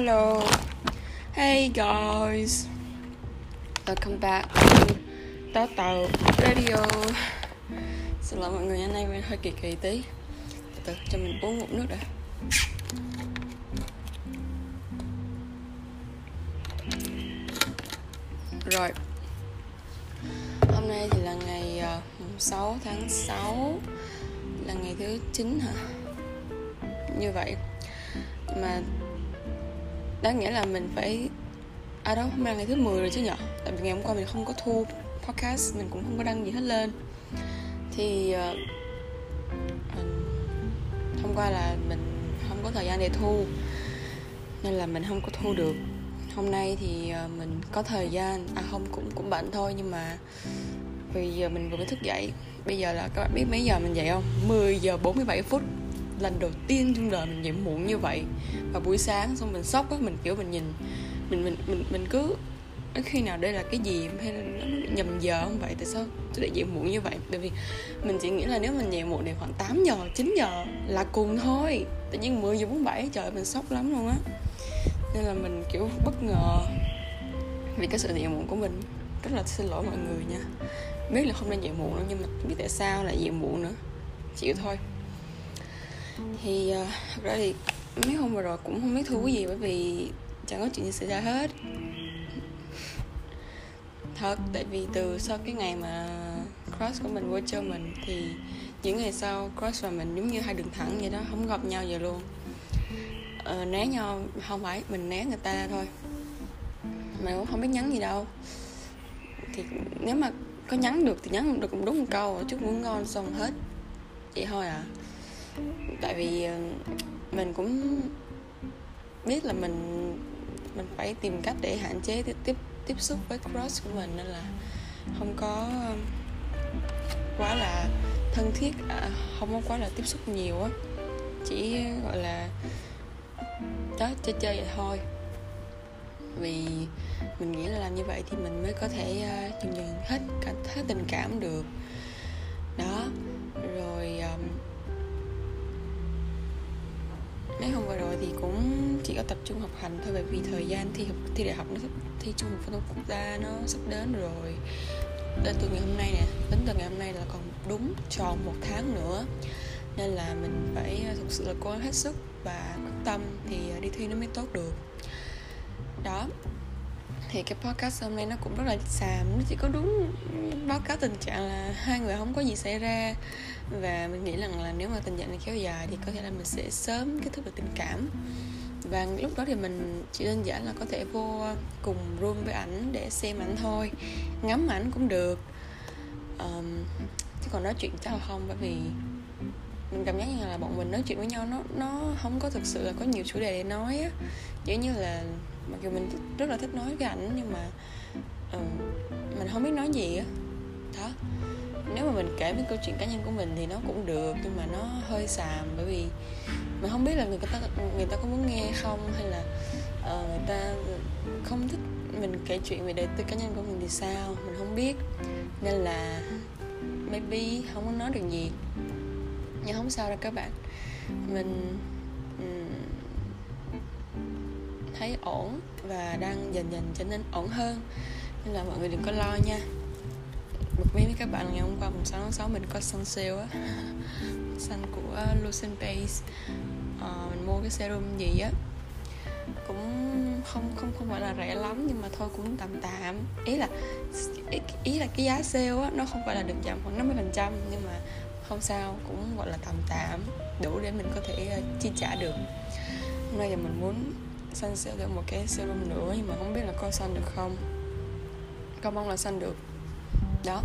Hello. Hey guys. Welcome back to Táo Tàu Radio. Xin lỗi mọi người, hôm nay mình hơi kỳ kỳ tí. Từ từ cho mình uống ngụm nước đã. Rồi. Hôm nay thì là ngày ờ, 6 tháng 6 là ngày thứ 9 hả? Như vậy mà đáng nghĩa là mình phải à đâu hôm nay ngày thứ 10 rồi chứ nhở? Tại vì ngày hôm qua mình không có thu podcast mình cũng không có đăng gì hết lên. Thì uh, hôm qua là mình không có thời gian để thu nên là mình không có thu được. Hôm nay thì uh, mình có thời gian. À không cũng cũng bệnh thôi nhưng mà vì giờ mình vừa mới thức dậy. Bây giờ là các bạn biết mấy giờ mình dậy không? 10 giờ 47 phút lần đầu tiên trong đời mình dậy muộn như vậy. Và buổi sáng xong mình sốc á, mình kiểu mình nhìn, mình mình mình mình cứ khi nào đây là cái gì, hay là nó nhầm giờ không vậy? Tại sao tôi lại dậy muộn như vậy? Tại vì mình chỉ nghĩ là nếu mình dậy muộn thì khoảng 8 giờ 9 giờ là cùng thôi. Tự nhiên 10 giờ 47 trời mình sốc lắm luôn á. Nên là mình kiểu bất ngờ vì cái sự dậy muộn của mình. Rất là xin lỗi mọi người nha. Biết là không nên dậy muộn đâu nhưng mà biết tại sao lại dậy muộn nữa. Chịu thôi thì uh, thật ra thì mấy hôm vừa rồi cũng không biết thu cái gì bởi vì chẳng có chuyện gì xảy ra hết. Thật tại vì từ sau cái ngày mà cross của mình qua cho mình thì những ngày sau cross và mình giống như hai đường thẳng vậy đó không gặp nhau vậy luôn. Ờ, né nhau không phải mình né người ta thôi. Mà cũng không biết nhắn gì đâu. Thì nếu mà có nhắn được thì nhắn được đúng một câu chút muốn ngon xong hết. Vậy thôi à tại vì ờ, mình cũng biết là mình mình phải tìm cách để hạn chế tiếp tiếp, tiếp xúc với crush của mình nên là không có quá là thân thiết à, không có quá là tiếp xúc nhiều á. Chỉ gọi là đó chơi chơi vậy thôi. Vì mình nghĩ là làm như vậy thì mình mới có thể uh, dần dần hết cả hết tình cảm được. Đó rồi um, mấy hôm vừa rồi thì cũng chỉ có tập trung học hành thôi, bởi vì thời gian thi học, thi đại học nó sắp, thi trung học phổ thông quốc gia nó sắp đến rồi. Đến từ ngày hôm nay nè, đến từ ngày hôm nay là còn đúng tròn một tháng nữa. Nên là mình phải ờ, thực sự là cố gắng hết sức và quyết tâm thì ờ, đi thi nó mới tốt được. Đó thì cái podcast hôm nay nó cũng rất là xàm. Nó chỉ có đúng báo cáo tình trạng là hai người không có gì xảy ra. Và mình nghĩ rằng là nếu mà tình trạng này kéo dài thì có thể là mình sẽ sớm kết thúc được tình cảm. Và lúc đó thì mình chỉ đơn giản là có thể vô cùng room với ảnh để xem ảnh thôi. Ngắm ảnh cũng được. Um, chứ còn nói chuyện chắc là không bởi vì mình cảm giác như là bọn mình nói chuyện với nhau nó nó không có thực sự là có nhiều chủ đề để nói á. Giống như là mặc dù mình rất là thích nói với ảnh nhưng mà uh, mình không biết nói gì á. Đó. Nếu mà mình kể với câu chuyện cá nhân của mình thì nó cũng được nhưng mà nó hơi xàm bởi vì mình không biết là người ta người ta có muốn nghe không hay là uh, người ta không thích mình kể chuyện về đời tư cá nhân của mình thì sao mình không biết. Nên là maybe không có nói được gì nhưng không sao đâu các bạn. Mình um, thấy ổn và đang dần dần trở nên ổn hơn. Nên là mọi người đừng có lo nha. Bật mí với các bạn ngày hôm qua mùng 6 tháng 6 mình có săn sale á. Săn của Lucent Base à, ờ, mình mua cái serum gì á. Cũng không không không phải là rẻ lắm nhưng mà thôi cũng tạm tạm. Ý là ý, ý là cái giá sale á nó không phải là được giảm khoảng 50 phần trăm nhưng mà không sao cũng gọi là tạm tạm đủ để mình có thể uh, chi trả được. Hôm nay thì mình muốn xanh sale thêm một cái serum nữa nhưng mà không biết là có xanh được không. Con mong là xanh được. Đó.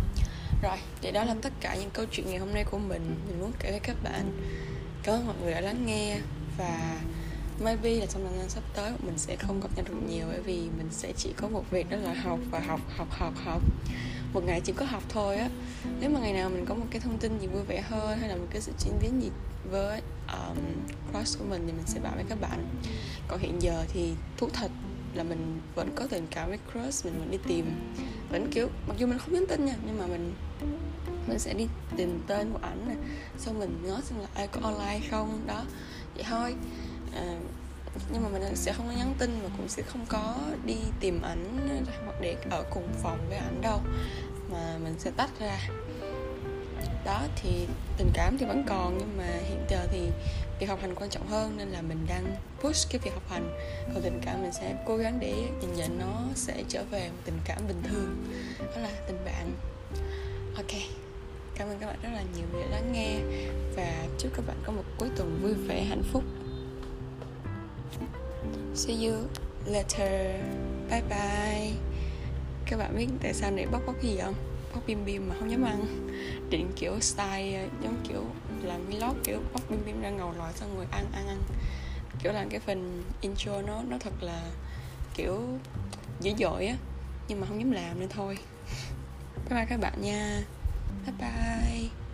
Rồi vậy đó là tất cả những câu chuyện ngày hôm nay của mình. Mình muốn kể với các bạn. Cảm ơn mọi người đã lắng nghe. Và maybe là trong thời gian sắp tới mình sẽ không cập nhật được nhiều bởi vì mình sẽ chỉ có một việc đó là học và học học học học một ngày chỉ có học thôi á. Nếu mà ngày nào mình có một cái thông tin gì vui vẻ hơn hay là một cái sự chuyển biến gì với um, crush của mình thì mình sẽ bảo với các bạn. Còn hiện giờ thì thú thật là mình vẫn có tình cảm với crush mình vẫn đi tìm vẫn kiểu mặc dù mình không nhắn tin nha nhưng mà mình mình sẽ đi tìm tên của ảnh nè xong mình ngó xem là ai có online không đó. Vậy thôi. À, nhưng mà mình sẽ không có nhắn tin và cũng sẽ không có đi tìm ảnh, hoặc để ở cùng phòng với ảnh đâu. Mà mình sẽ tách ra. Đó, thì tình cảm thì vẫn còn, nhưng mà hiện giờ thì việc học hành quan trọng hơn, nên là mình đang push cái việc học hành. Còn tình cảm mình sẽ cố gắng để nhìn nhận nó sẽ trở về một tình cảm bình thường. Đó là tình bạn. Ok, cảm ơn các bạn rất là nhiều vì đã lắng nghe. Và chúc các bạn có một cuối tuần vui vẻ, hạnh phúc see you later. Bye bye. Các bạn biết tại sao này bóc bóc gì không? Bóc bim bim mà không dám ăn. Định kiểu style à, giống kiểu làm vlog, kiểu bóc bim bim ra ngầu lòi xong rồi ăn ăn ăn. Kiểu làm cái phần intro nó nó thật là kiểu dữ dội á. Nhưng mà không dám làm nên thôi. Bye bye các bạn nha. Bye bye.